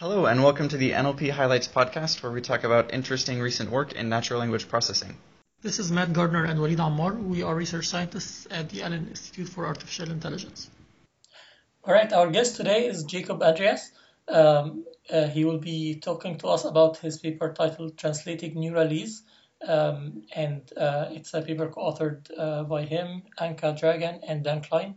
Hello, and welcome to the NLP Highlights podcast, where we talk about interesting recent work in natural language processing. This is Matt Gardner and Walid Ammar. We are research scientists at the Allen Institute for Artificial Intelligence. All right, our guest today is Jacob Andreas. Um, uh, he will be talking to us about his paper titled Translating Neuralese. Um, and uh, it's a paper co-authored uh, by him, Anca Dragan, and Dan Klein.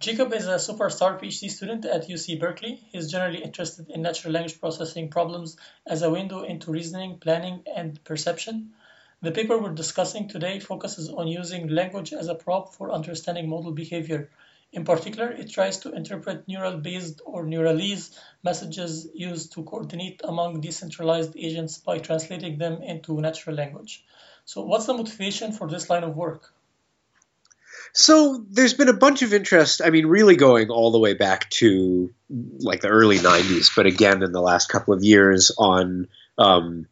Jacob is a superstar PhD student at UC Berkeley. He's generally interested in natural language processing problems as a window into reasoning, planning, and perception. The paper we're discussing today focuses on using language as a prop for understanding model behavior. In particular, it tries to interpret neural-based or neuralese messages used to coordinate among decentralized agents by translating them into natural language. So what's the motivation for this line of work? So there's been a bunch of interest. I mean, really going all the way back to like the early '90s, but again in the last couple of years on um,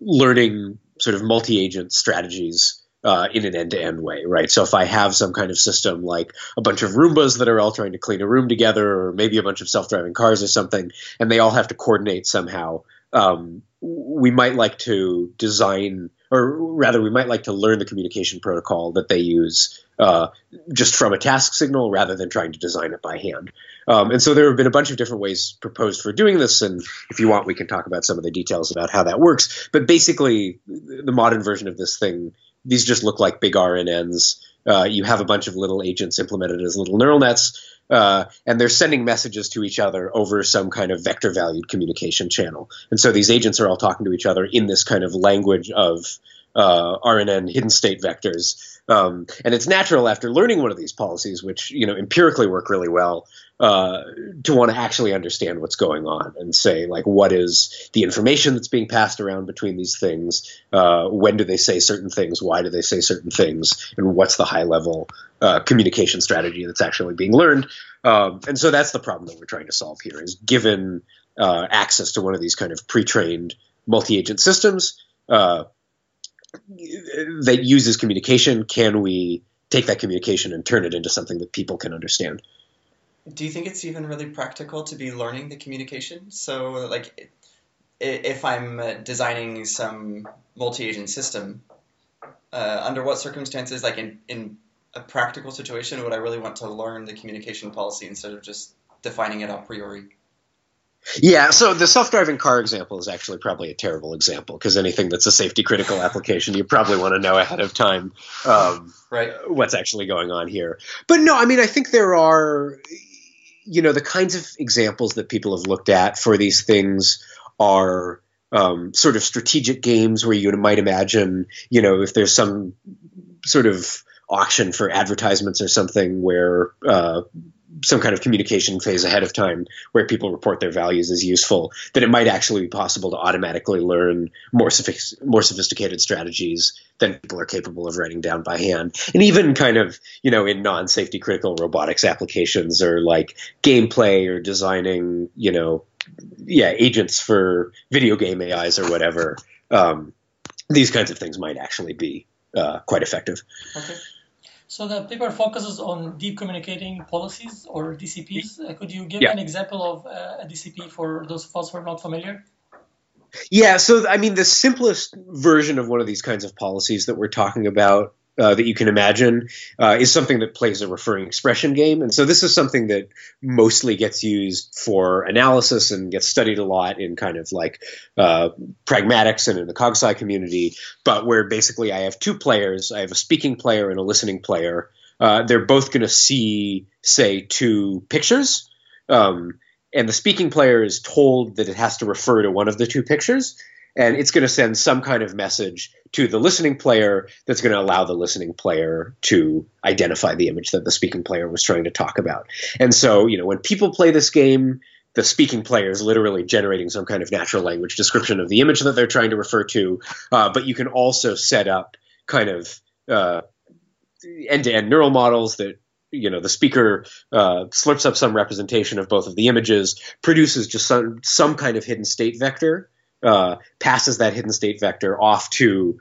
learning sort of multi-agent strategies uh, in an end-to-end way, right? So if I have some kind of system like a bunch of Roombas that are all trying to clean a room together, or maybe a bunch of self-driving cars or something, and they all have to coordinate somehow, um, we might like to design, or rather, we might like to learn the communication protocol that they use uh, just from a task signal rather than trying to design it by hand. Um, and so there have been a bunch of different ways proposed for doing this. And if you want, we can talk about some of the details about how that works. But basically, the modern version of this thing, these just look like big RNNs. Uh, you have a bunch of little agents implemented as little neural nets. Uh, and they're sending messages to each other over some kind of vector valued communication channel. And so these agents are all talking to each other in this kind of language of uh, RNN hidden state vectors um, and it's natural after learning one of these policies, which you know empirically work really well, uh, to want to actually understand what's going on and say like what is the information that's being passed around between these things? Uh, when do they say certain things? Why do they say certain things? And what's the high level uh, communication strategy that's actually being learned? Um, and so that's the problem that we're trying to solve here: is given uh, access to one of these kind of pre-trained multi-agent systems. Uh, that uses communication, can we take that communication and turn it into something that people can understand? Do you think it's even really practical to be learning the communication? So, like, if I'm designing some multi-agent system, uh, under what circumstances, like in, in a practical situation, would I really want to learn the communication policy instead of just defining it a priori? Yeah, so the self-driving car example is actually probably a terrible example because anything that's a safety critical application, you probably want to know ahead of time um, right. what's actually going on here. But no, I mean, I think there are, you know, the kinds of examples that people have looked at for these things are um, sort of strategic games where you might imagine, you know, if there's some sort of auction for advertisements or something where uh, some kind of communication phase ahead of time where people report their values as useful, that it might actually be possible to automatically learn more, sophic- more sophisticated strategies than people are capable of writing down by hand. And even kind of, you know, in non safety critical robotics applications or like gameplay or designing, you know, yeah, agents for video game AIs or whatever. Um, these kinds of things might actually be uh, quite effective. Okay. So the paper focuses on deep communicating policies or DCPs. Uh, could you give yeah. an example of uh, a DCP for those of us who are not familiar? Yeah, so I mean, the simplest version of one of these kinds of policies that we're talking about uh, that you can imagine uh, is something that plays a referring expression game. And so this is something that mostly gets used for analysis and gets studied a lot in kind of like uh, pragmatics and in the CogSci community, but where basically I have two players. I have a speaking player and a listening player. Uh, they're both going to see, say, two pictures. Um, and the speaking player is told that it has to refer to one of the two pictures and it's going to send some kind of message to the listening player that's going to allow the listening player to identify the image that the speaking player was trying to talk about. And so, you know, when people play this game, the speaking player is literally generating some kind of natural language description of the image that they're trying to refer to. Uh, but you can also set up kind of uh, end-to-end neural models that you know the speaker uh, slurps up some representation of both of the images, produces just some some kind of hidden state vector uh, passes that hidden state vector off to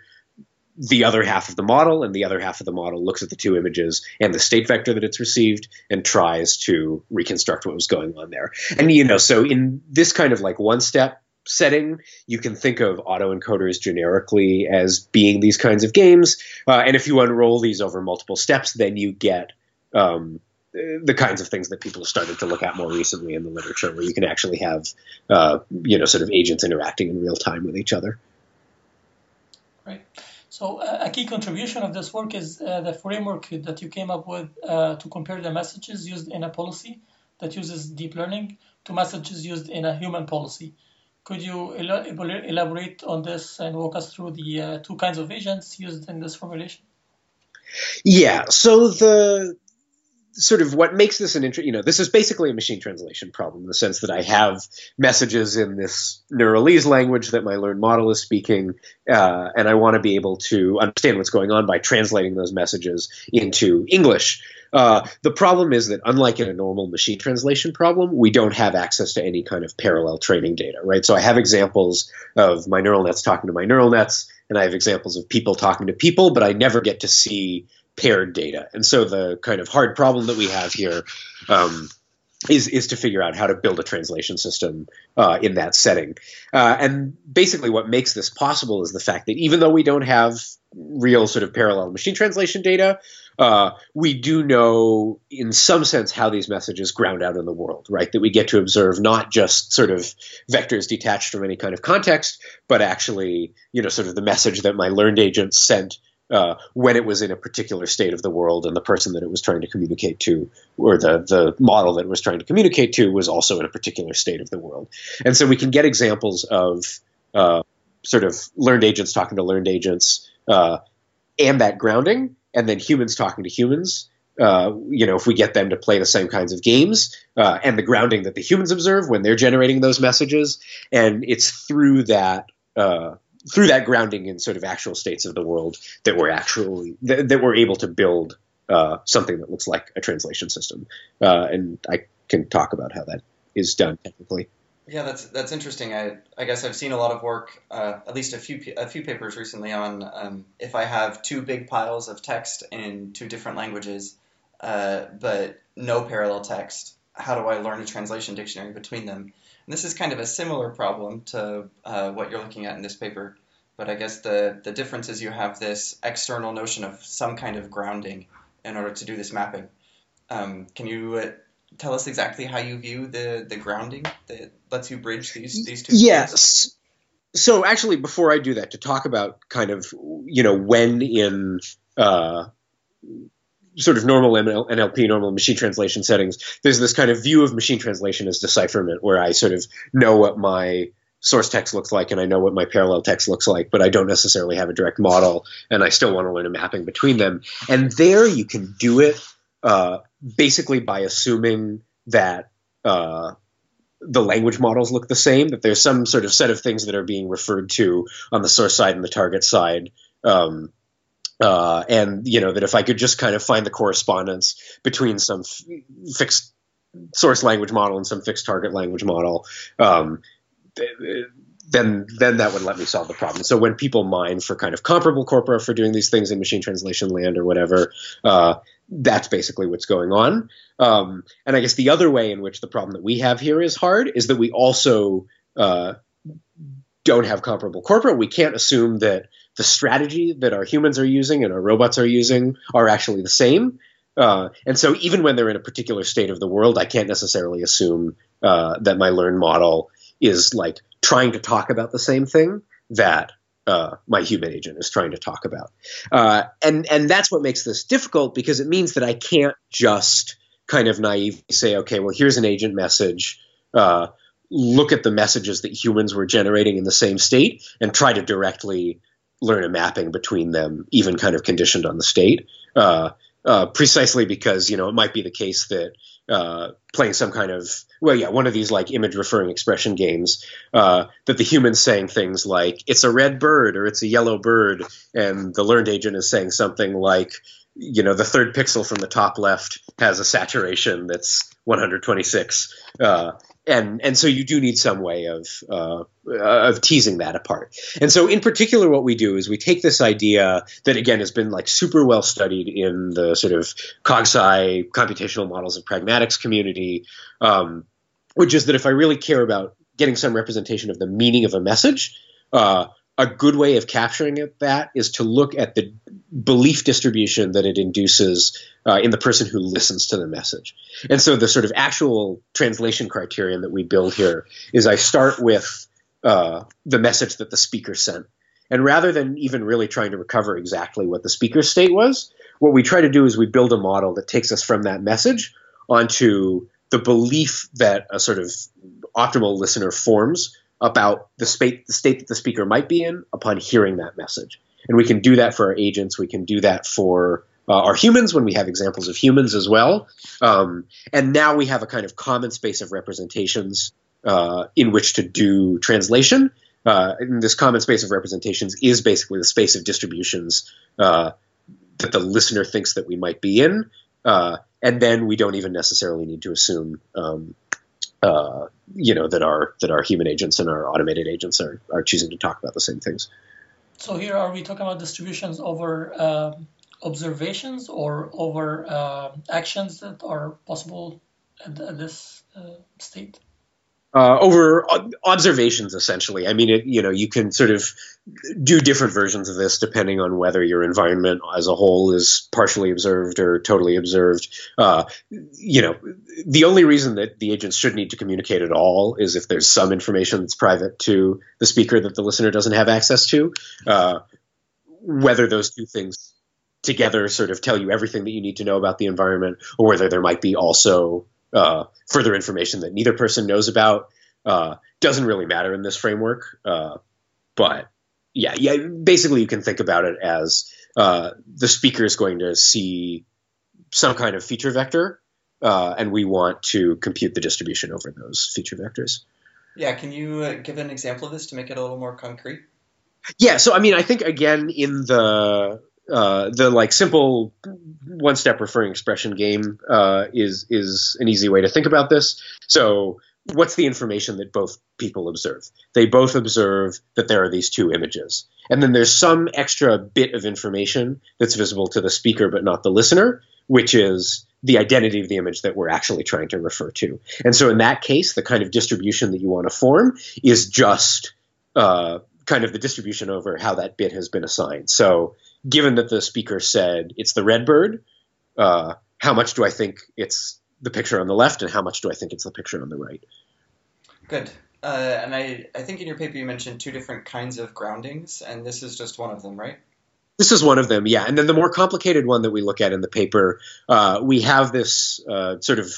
the other half of the model, and the other half of the model looks at the two images and the state vector that it's received and tries to reconstruct what was going on there. And you know, so in this kind of like one step setting, you can think of autoencoders generically as being these kinds of games. Uh, and if you unroll these over multiple steps, then you get um, the kinds of things that people have started to look at more recently in the literature, where you can actually have, uh, you know, sort of agents interacting in real time with each other. Right. So uh, a key contribution of this work is uh, the framework that you came up with uh, to compare the messages used in a policy that uses deep learning to messages used in a human policy. Could you elaborate on this and walk us through the uh, two kinds of agents used in this formulation? Yeah. So the sort of what makes this an interest, you know, this is basically a machine translation problem in the sense that I have messages in this Neuralese language that my learned model is speaking, uh, and I want to be able to understand what's going on by translating those messages into English. Uh, the problem is that, unlike in a normal machine translation problem, we don't have access to any kind of parallel training data, right? So I have examples of my neural nets talking to my neural nets, and I have examples of people talking to people, but I never get to see paired data. And so the kind of hard problem that we have here um, is is to figure out how to build a translation system uh, in that setting. Uh, and basically, what makes this possible is the fact that even though we don't have real sort of parallel machine translation data, uh, we do know in some sense how these messages ground out in the world, right? That we get to observe not just sort of vectors detached from any kind of context, but actually, you know, sort of the message that my learned agent sent uh, when it was in a particular state of the world and the person that it was trying to communicate to or the, the model that it was trying to communicate to was also in a particular state of the world. And so we can get examples of uh, sort of learned agents talking to learned agents uh, and that grounding, and then humans talking to humans. Uh, you know, if we get them to play the same kinds of games uh, and the grounding that the humans observe when they're generating those messages, and it's through that uh, through that grounding in sort of actual states of the world that we're actually that, that we're able to build uh, something that looks like a translation system. Uh, and I can talk about how that is done technically. Yeah, that's that's interesting. I I guess I've seen a lot of work, uh, at least a few a few papers recently on um, if I have two big piles of text in two different languages, uh, but no parallel text, how do I learn a translation dictionary between them? And this is kind of a similar problem to uh, what you're looking at in this paper, but I guess the, the difference is you have this external notion of some kind of grounding in order to do this mapping. Um, can you uh, tell us exactly how you view the, the grounding that lets you bridge these, these two? Yes. So actually, before I do that, to talk about kind of, you know, when in uh, sort of normal NLP, normal machine translation settings, there's this kind of view of machine translation as decipherment where I sort of know what my source text looks like and I know what my parallel text looks like, but I don't necessarily have a direct model and I still want to learn a mapping between them. And there you can do it uh, basically by assuming that uh, the language models look the same, that there's some sort of set of things that are being referred to on the source side and the target side. Um, uh, and you know that if I could just kind of find the correspondence between some f- fixed source language model and some fixed target language model, um, then then that would let me solve the problem. So when people mine for kind of comparable corpora for doing these things in machine translation land or whatever, uh, that's basically what's going on. Um, and I guess the other way in which the problem that we have here is hard is that we also uh, don't have comparable corpora. We can't assume that the strategy that our humans are using and our robots are using are actually the same. Uh, and so even when they're in a particular state of the world, I can't necessarily assume uh, that my learned model is like trying to talk about the same thing that uh, my human agent is trying to talk about. Uh, and and that's what makes this difficult because it means that I can't just kind of naively say, okay, well here's an agent message. Uh, look at the messages that humans were generating in the same state and try to directly learn a mapping between them, even kind of conditioned on the state. Uh, uh, precisely because you know it might be the case that uh, playing some kind of well, yeah, one of these like image referring expression games uh, that the human's saying things like "it's a red bird" or "it's a yellow bird," and the learned agent is saying something like you know the third pixel from the top left has a saturation that's 126 uh, and and so you do need some way of uh, of teasing that apart. And so, in particular, what we do is we take this idea that again has been like super well studied in the sort of CogSci computational models of pragmatics community, um, which is that if I really care about getting some representation of the meaning of a message, uh, a good way of capturing it, that is to look at the belief distribution that it induces uh, in the person who listens to the message. And so the sort of actual translation criterion that we build here is I start with uh, the message that the speaker sent. And rather than even really trying to recover exactly what the speaker's state was, what we try to do is we build a model that takes us from that message onto the belief that a sort of optimal listener forms about the state, the state that the speaker might be in upon hearing that message. And we can do that for our agents. We can do that for uh, our humans when we have examples of humans as well. Um, and now we have a kind of common space of representations uh, in which to do translation. Uh, and this common space of representations is basically the space of distributions uh, that the listener thinks that we might be in. Uh, and then we don't even necessarily need to assume um, uh, you know that our that our human agents and our automated agents are, are choosing to talk about the same things. So here, are we talking about distributions over um, observations or over uh, actions that are possible at, at this uh, state? uh, over observations essentially i mean it, you know you can sort of do different versions of this depending on whether your environment as a whole is partially observed or totally observed uh, you know the only reason that the agents should need to communicate at all is if there's some information that's private to the speaker that the listener doesn't have access to uh, whether those two things together sort of tell you everything that you need to know about the environment or whether there might be also uh, further information that neither person knows about uh, doesn't really matter in this framework. Uh, but yeah, yeah, basically you can think about it as uh, the speaker is going to see some kind of feature vector, uh, and we want to compute the distribution over those feature vectors. Yeah, can you uh, give an example of this to make it a little more concrete? Yeah, so I mean, I think again in the uh, the like simple one step referring expression game uh, is is an easy way to think about this. So what's the information that both people observe? They both observe that there are these two images. And then there's some extra bit of information that's visible to the speaker but not the listener, which is the identity of the image that we're actually trying to refer to. And so in that case, the kind of distribution that you want to form is just uh, kind of the distribution over how that bit has been assigned. So given that the speaker said it's the red bird, uh, how much do I think it's the picture on the left, and how much do I think it's the picture on the right? Good. Uh, and I, I think in your paper you mentioned two different kinds of groundings, and this is just one of them, right? This is one of them, yeah. And then the more complicated one that we look at in the paper, uh, we have this uh, sort of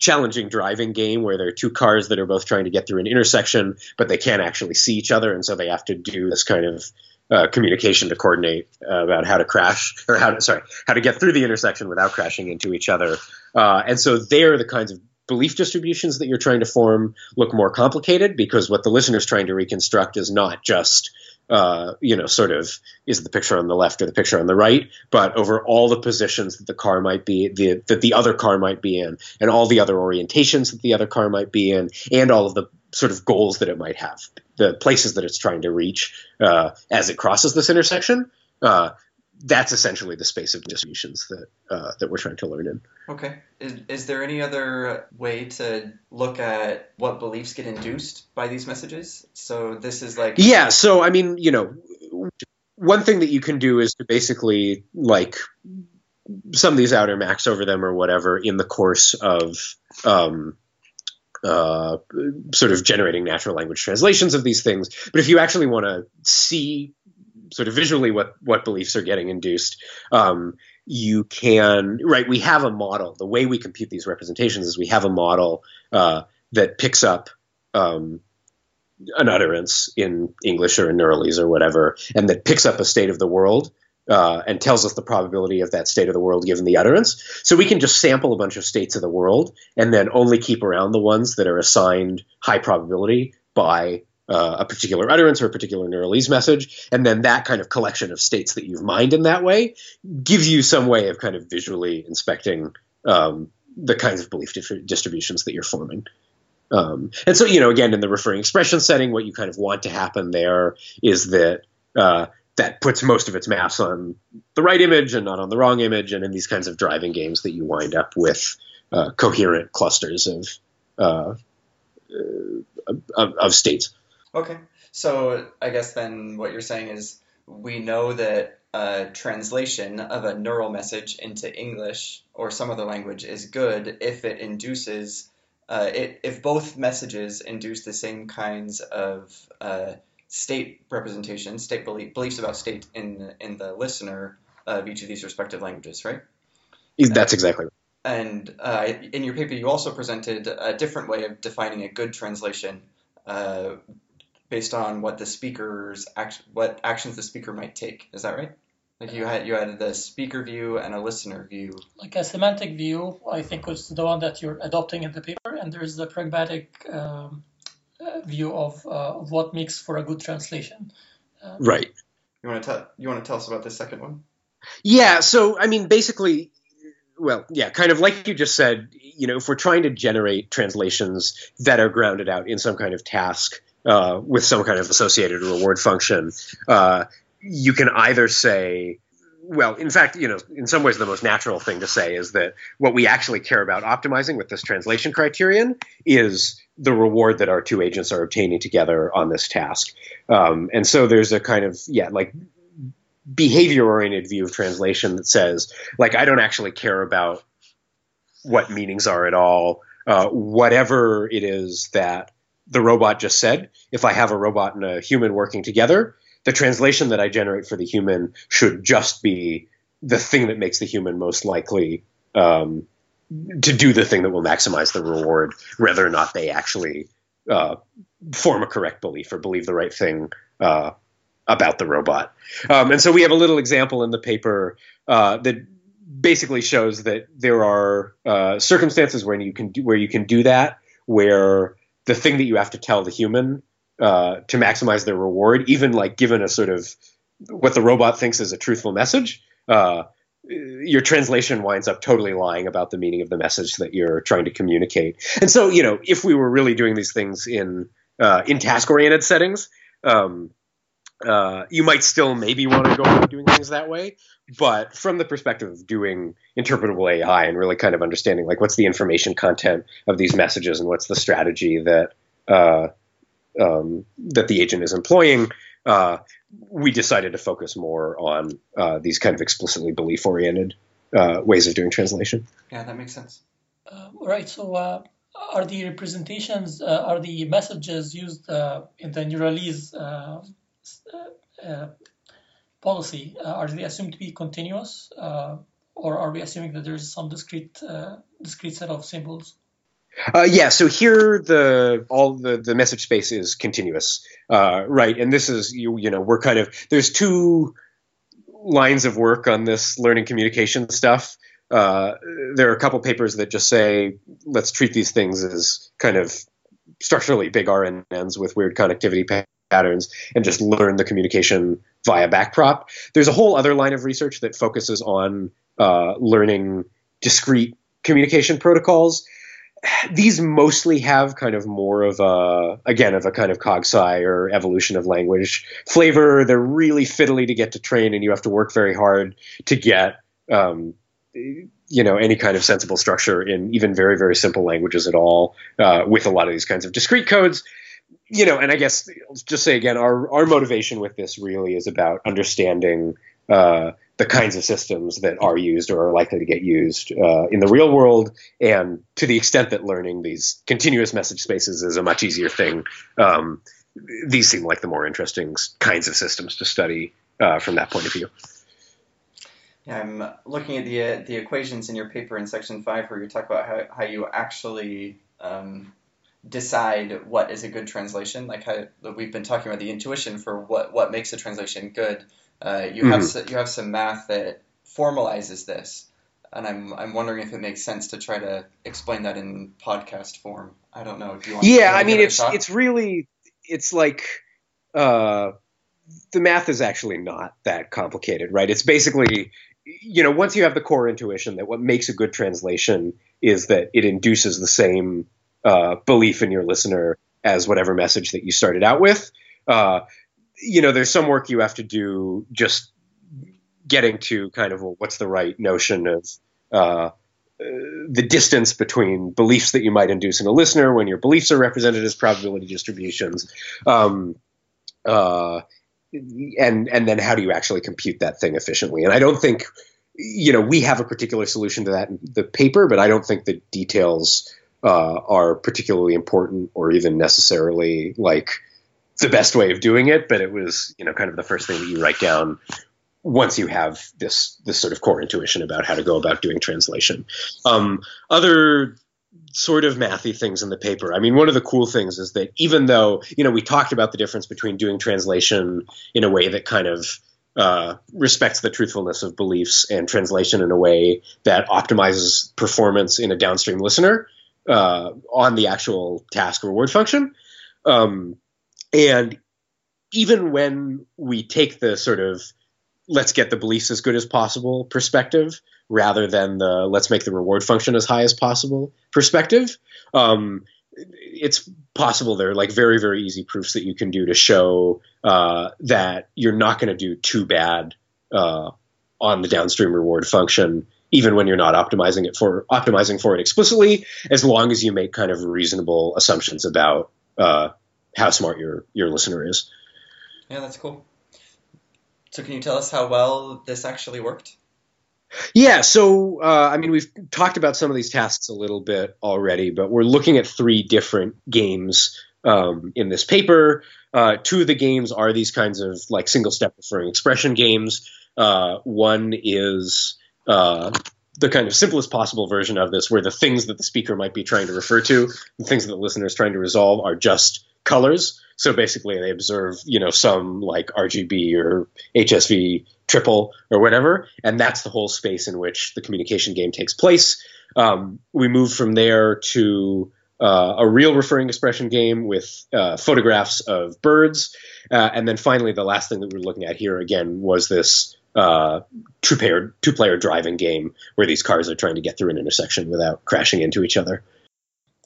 challenging driving game where there are two cars that are both trying to get through an intersection, but they can't actually see each other, and so they have to do this kind of uh, communication to coordinate uh, about how to crash or how to sorry how to get through the intersection without crashing into each other. Uh, and so they're the kinds of belief distributions that you're trying to form look more complicated because what the listener's trying to reconstruct is not just uh, you know, sort of is the picture on the left or the picture on the right, but over all the positions that the car might be, the, that the other car might be in, and all the other orientations that the other car might be in, and all of the sort of goals that it might have, the places that it's trying to reach uh, as it crosses this intersection. Uh, that's essentially the space of distributions that uh, that we're trying to learn in. Okay. Is, is there any other way to look at what beliefs get induced by these messages? So this is like yeah. So I mean, you know, one thing that you can do is to basically like some of these argmax over them or whatever in the course of um, uh, sort of generating natural language translations of these things. But if you actually want to see sort of visually what what beliefs are getting induced, um, you can right. We have a model. The way we compute these representations is we have a model uh, that picks up. Um, an utterance in English or in Neuralese or whatever, and that picks up a state of the world uh, and tells us the probability of that state of the world given the utterance. So we can just sample a bunch of states of the world and then only keep around the ones that are assigned high probability by uh, a particular utterance or a particular Neuralese message. And then that kind of collection of states that you've mined in that way gives you some way of kind of visually inspecting um, the kinds of belief distributions that you're forming. Um, and so, you know, again, in the referring expression setting, what you kind of want to happen there is that uh, that puts most of its mass on the right image and not on the wrong image. And in these kinds of driving games, that you wind up with uh, coherent clusters of, uh, of, of states. Okay. So I guess then what you're saying is we know that a translation of a neural message into English or some other language is good if it induces uh, it, if both messages induce the same kinds of uh, state representation, state belief, beliefs about state in in the listener of each of these respective languages, right? That's exactly right. And uh, in your paper, you also presented a different way of defining a good translation, uh, based on what the speaker's act- what actions the speaker might take. Is that right? Like you had you had the speaker view and a listener view. Like a semantic view, I think was the one that you're adopting in the paper, and there's the pragmatic um, view of, uh, of what makes for a good translation. Uh, right. You want to tell you want to tell us about the second one? Yeah. So I mean, basically, well, yeah, kind of like you just said. You know, if we're trying to generate translations that are grounded out in some kind of task uh, with some kind of associated reward function, uh, you can either say, well, in fact, you know, in some ways, the most natural thing to say is that what we actually care about optimizing with this translation criterion is the reward that our two agents are obtaining together on this task. Um, and so there's a kind of, yeah, like behavior oriented view of translation that says, like, I don't actually care about what meanings are at all. Uh, whatever it is that the robot just said, if I have a robot and a human working together, the translation that I generate for the human should just be the thing that makes the human most likely um, to do the thing that will maximize the reward, whether or not they actually uh, form a correct belief or believe the right thing uh, about the robot. Um, and so we have a little example in the paper uh, that basically shows that there are uh, circumstances where you can do, where you can do that, where the thing that you have to tell the human uh, to maximize their reward, even like given a sort of what the robot thinks is a truthful message, uh, your translation winds up totally lying about the meaning of the message that you're trying to communicate. And so, you know, if we were really doing these things in uh, in task oriented settings, um, uh, you might still maybe want to go about doing things that way. But from the perspective of doing interpretable AI and really kind of understanding like what's the information content of these messages and what's the strategy that uh, um, that the agent is employing, uh, we decided to focus more on uh, these kind of explicitly belief oriented uh, ways of doing translation. Yeah, that makes sense. Uh, right. So, uh, are the representations, uh, are the messages used in the Neuralese policy, are they assumed to be continuous, or are we assuming that there's some discrete discrete set of symbols? Uh, yeah, so here the all the, the message space is continuous, uh, right? And this is you you know we're kind of there's two lines of work on this learning communication stuff. Uh, there are a couple papers that just say let's treat these things as kind of structurally big RNNs with weird connectivity patterns and just learn the communication via backprop. There's a whole other line of research that focuses on uh, learning discrete communication protocols these mostly have kind of more of a again of a kind of cogsci or evolution of language flavor. They're really fiddly to get to train, and you have to work very hard to get um, you know any kind of sensible structure in even very very simple languages at all. Uh, with a lot of these kinds of discrete codes, you know, and I guess just say again, our our motivation with this really is about understanding. Uh, the kinds of systems that are used or are likely to get used uh, in the real world. And to the extent that learning these continuous message spaces is a much easier thing, um, these seem like the more interesting kinds of systems to study uh, from that point of view. I'm looking at the uh, the equations in your paper in section five, where you talk about how, how you actually um, decide what is a good translation. Like how we've been talking about the intuition for what what makes a translation good. Uh, you mm-hmm. have you have some math that formalizes this, and I'm I'm wondering if it makes sense to try to explain that in podcast form. I don't know. Do you want? Yeah, I mean it's it's really it's like uh, the math is actually not that complicated, right? It's basically you know once you have the core intuition that what makes a good translation is that it induces the same uh, belief in your listener as whatever message that you started out with. Uh, you know, there's some work you have to do just getting to kind of well, what's the right notion of uh, the distance between beliefs that you might induce in a listener when your beliefs are represented as probability distributions. Um, uh, and and then how do you actually compute that thing efficiently? And I don't think, you know, we have a particular solution to that in the paper, but I don't think the details uh, are particularly important or even necessarily like the best way of doing it. But it was, you know, kind of the first thing that you write down once you have this this sort of core intuition about how to go about doing translation. Um, other sort of mathy things in the paper. I mean, one of the cool things is that even though you know we talked about the difference between doing translation in a way that kind of uh, respects the truthfulness of beliefs and translation in a way that optimizes performance in a downstream listener uh, on the actual task reward function. Um, and even when we take the sort of let's get the beliefs as good as possible perspective rather than the let's make the reward function as high as possible perspective. Um, it's possible there are like very very easy proofs that you can do to show uh, that you're not going to do too bad uh, on the downstream reward function even when you're not optimizing it for optimizing for it explicitly as long as you make kind of reasonable assumptions about uh, how smart your your listener is yeah that's cool so can you tell us how well this actually worked? Yeah, so uh, I mean, we've talked about some of these tasks a little bit already, but we're looking at three different games um, in this paper. Uh, two of the games are these kinds of like single step referring expression games. Uh, one is uh, the kind of simplest possible version of this, where the things that the speaker might be trying to refer to, the things that the listener is trying to resolve, are just colors. So basically, they observe, you know, some like RGB or HSV triple or whatever, and that's the whole space in which the communication game takes place. Um, we move from there to uh, a real referring expression game with uh, photographs of birds, uh, and then finally, the last thing that we were looking at here again was this uh, two player two player driving game where these cars are trying to get through an intersection without crashing into each other.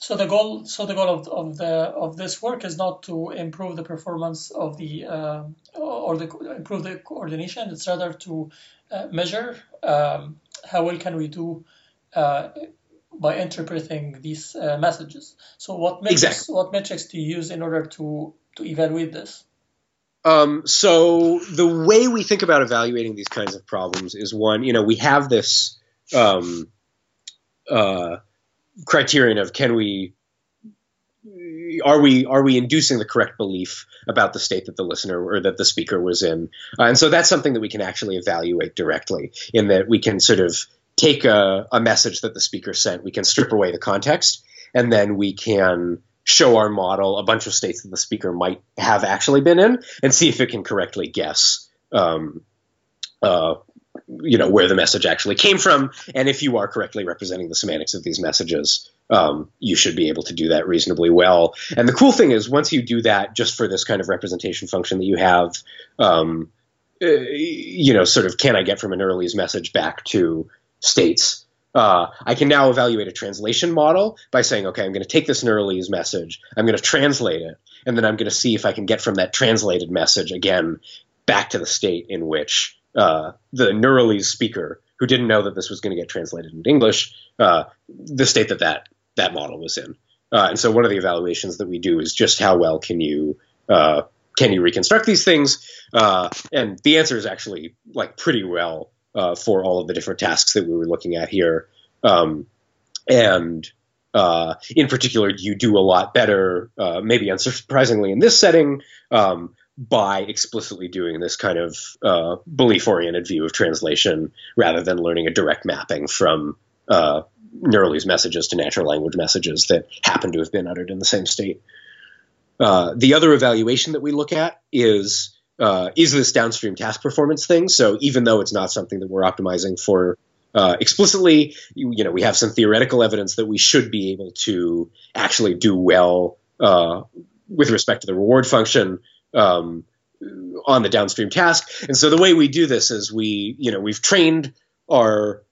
So the goal, so the goal of, of the of this work is not to improve the performance of the uh, or the improve the coordination. It's rather to uh, measure um, how well can we do uh, by interpreting these uh, messages. So what metrics exactly. what metrics do you use in order to to evaluate this? Um, so the way we think about evaluating these kinds of problems is one, you know, we have this. Um, uh, criterion of can we are we are we inducing the correct belief about the state that the listener or that the speaker was in? Uh, and so that's something that we can actually evaluate directly in that we can sort of take a, a message that the speaker sent we can strip away the context and then we can show our model a bunch of states that the speaker might have actually been in and see if it can correctly guess um, uh, you know where the message actually came from. And if you are correctly representing the semantics of these messages um, you should be able to do that reasonably well. And the cool thing is once you do that just for this kind of representation function that you have um, uh, you know sort of can i get from a Neuralese message back to states? Uh, I can now evaluate a translation model by saying, okay, I'm going to take this Neuralese message, I'm going to translate it, and then I'm going to see if I can get from that translated message again back to the state in which uh, the Neuralese speaker who didn't know that this was going to get translated into English, uh, the state that that, that model was in. Uh, and so one of the evaluations that we do is just how well can you uh, can you reconstruct these things? Uh, and the answer is actually like pretty well uh, for all of the different tasks that we were looking at here. Um, and in particular, you do a lot better, maybe unsurprisingly in this setting, um, by explicitly doing this kind of uh, belief oriented view of translation rather than learning a direct mapping from uh, messages to natural language messages that happen to have been uttered in the same state. Uh, the other evaluation that we look at is uh, is this downstream task performance thing. So even though it's not something that we're optimizing for uh, explicitly, you, you, know, we have some theoretical evidence that we should be able to actually do well uh, with respect to the reward function um, on the downstream task. And so the way we do this is we, you know, we've trained our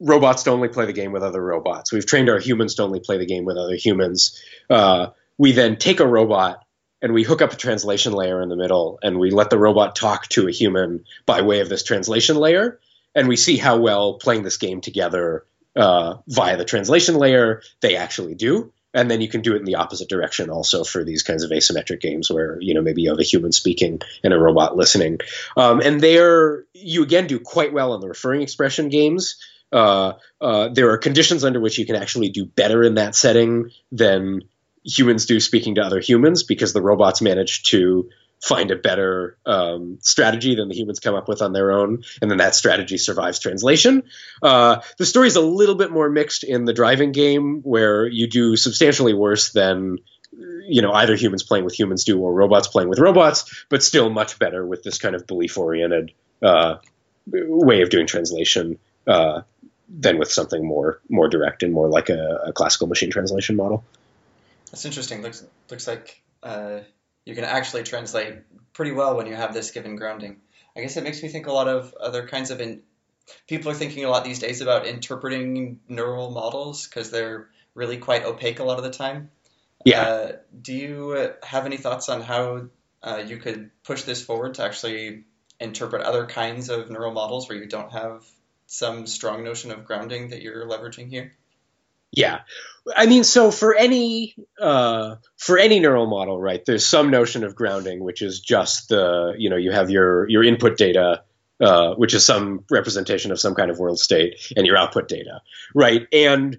robots to only play the game with other robots. We've trained our humans to only play the game with other humans. Uh, we then take a robot and we hook up a translation layer in the middle and we let the robot talk to a human by way of this translation layer. And we see how well playing this game together uh, via the translation layer they actually do. And then you can do it in the opposite direction also for these kinds of asymmetric games where, you know, maybe you have a human speaking and a robot listening. Um, and there, you again do quite well in the referring expression games. Uh, uh, there are conditions under which you can actually do better in that setting than humans do speaking to other humans because the robots manage to find a better um, strategy than the humans come up with on their own, and then that strategy survives translation. Uh, the story is a little bit more mixed in the driving game, where you do substantially worse than you know either humans playing with humans do or robots playing with robots, but still much better with this kind of belief-oriented uh, way of doing translation uh, than with something more more direct and more like a, a classical machine translation model. That's interesting. Looks looks like uh, you can actually translate pretty well when you have this given grounding. I guess it makes me think a lot of other kinds of in, people are thinking a lot these days about interpreting neural models because they're really quite opaque a lot of the time. Yeah. Uh, do you have any thoughts on how uh, you could push this forward to actually interpret other kinds of neural models where you don't have some strong notion of grounding that you're leveraging here? Yeah, I mean, so for any uh, for any neural model, right? There's some notion of grounding, which is just the you know you have your your input data, uh, which is some representation of some kind of world state, and your output data, right? And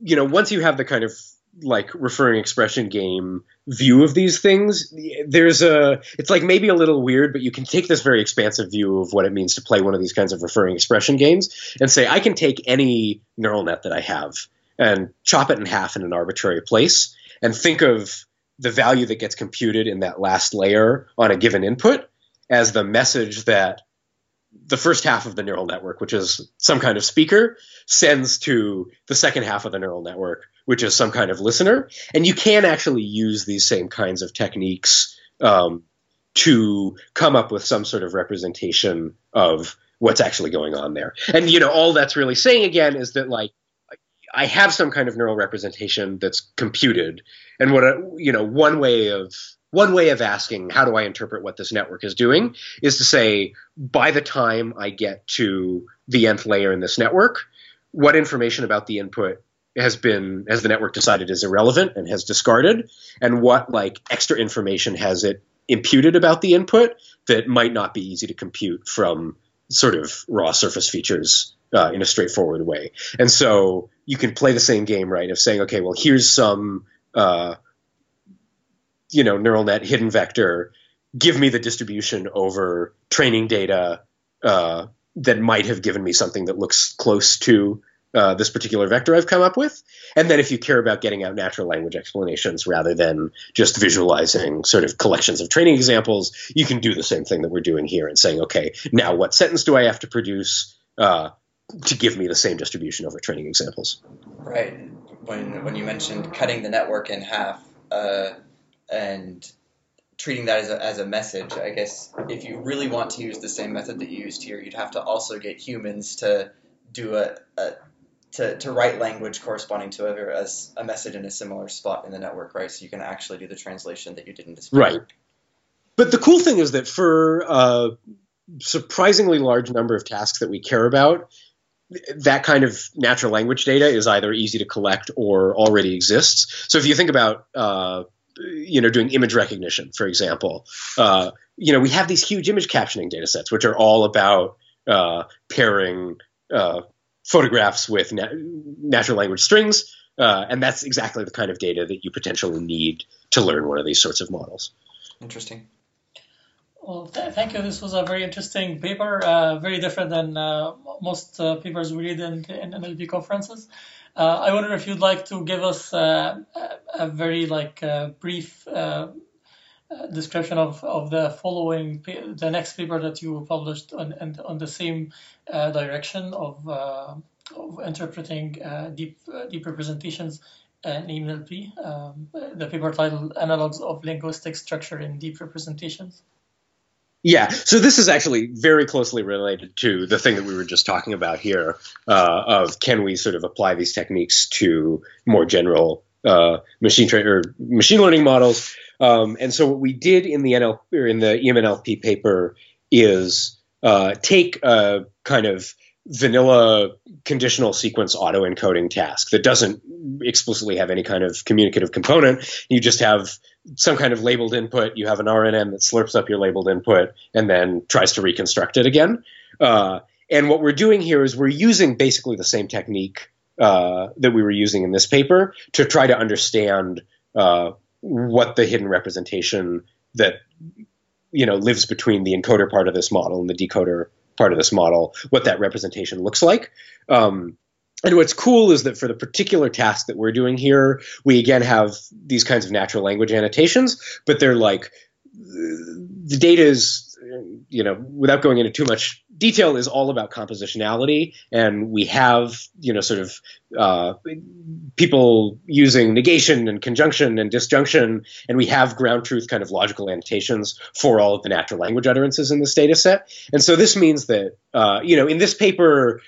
you know once you have the kind of like referring expression game view of these things there's a it's like maybe a little weird but you can take this very expansive view of what it means to play one of these kinds of referring expression games and say i can take any neural net that i have and chop it in half in an arbitrary place and think of the value that gets computed in that last layer on a given input as the message that the first half of the neural network, which is some kind of speaker, sends to the second half of the neural network, which is some kind of listener. And you can actually use these same kinds of techniques um, to come up with some sort of representation of what's actually going on there. And you know, all that's really saying again is that like I have some kind of neural representation that's computed, and what a, you know, one way of one way of asking how do I interpret what this network is doing is to say by the time I get to the nth layer in this network, what information about the input has been has the network decided is irrelevant and has discarded, and what like extra information has it imputed about the input that might not be easy to compute from sort of raw surface features uh, in a straightforward way. And so you can play the same game, right? Of saying, okay, well, here's some uh, you know neural net hidden vector. Give me the distribution over training data uh, that might have given me something that looks close to uh, this particular vector I've come up with. And then if you care about getting out natural language explanations rather than just visualizing sort of collections of training examples, you can do the same thing that we're doing here and saying, okay, now what sentence do I have to produce uh, to give me the same distribution over training examples? Right. When, when you mentioned cutting the network in half uh, and treating that as a, as a message, I guess if you really want to use the same method that you used here, you'd have to also get humans to do a, a to, to write language corresponding to a, a, message in a similar spot in the network, right? So you can actually do the translation that you did in this Right. But the cool thing is that for a surprisingly large number of tasks that we care about, that kind of natural language data is either easy to collect or already exists. So if you think about, uh, you know, doing image recognition, for example, uh, you know, we have these huge image captioning data sets, which are all about uh, pairing uh, photographs with na- natural language strings, uh, and that's exactly the kind of data that you potentially need to learn one of these sorts of models. Interesting. Well, th- thank you. This was a very interesting paper, uh, very different than uh, most uh, papers we read in, in NLP conferences. Uh, I wonder if you'd like to give us uh, a, very like brief description of, of the following the next paper that you published on and on the same uh, direction of, uh, of interpreting uh, deep deep representations in NLP. Um, the paper titled "Analogs of Linguistic Structure in Deep Representations." Yeah, so this is actually very closely related to the thing that we were just talking about here uh, of can we sort of apply these techniques to more general uh, machine tra- or machine learning models. Um, and so what we did in the NL or in the EMNLP paper is uh, take a kind of vanilla conditional sequence autoencoding task that doesn't explicitly have any kind of communicative component. You just have some kind of labeled input. You have an RNN that slurps up your labeled input and then tries to reconstruct it again. Uh, and what we're doing here is we're using basically the same technique uh, that we were using in this paper to try to understand uh, what the hidden representation that you know lives between the encoder part of this model and the decoder part of this model, what that representation looks like. Um, and what's cool is that for the particular task that we're doing here, we again have these kinds of natural language annotations, but they're like the data is, you know, without going into too much detail, is all about compositionality, and we have, you know, sort of uh, people using negation and conjunction and disjunction, and we have ground truth kind of logical annotations for all of the natural language utterances in this data set. And so this means that, uh, you know, in this paper,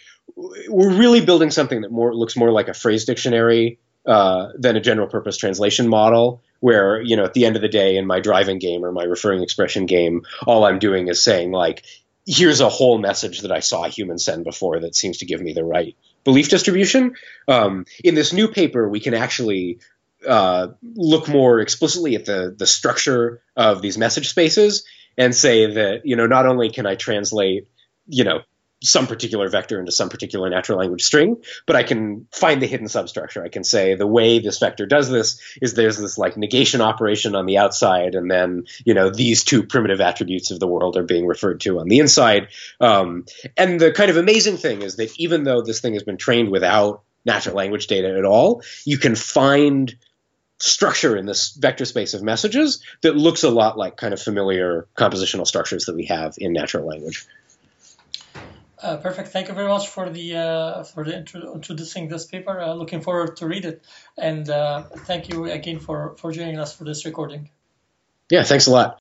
we're really building something that more looks more like a phrase dictionary uh, than a general purpose translation model where you know at the end of the day in my driving game or my referring expression game all i'm doing is saying like here's a whole message that i saw a human send before that seems to give me the right belief distribution. Um, in this new paper we can actually uh, look more explicitly at the the structure of these message spaces and say that you know not only can i translate you know some particular vector into some particular natural language string, but I can find the hidden substructure. I can say the way this vector does this is there's this like negation operation on the outside, and then you know these two primitive attributes of the world are being referred to on the inside. Um, and the kind of amazing thing is that even though this thing has been trained without natural language data at all, you can find structure in this vector space of messages that looks a lot like kind of familiar compositional structures that we have in natural language. Uh, perfect. Thank you very much for the uh, for the intro- introducing this paper. Uh, looking forward to read it, and uh, thank you again for for joining us for this recording. Yeah, thanks a lot.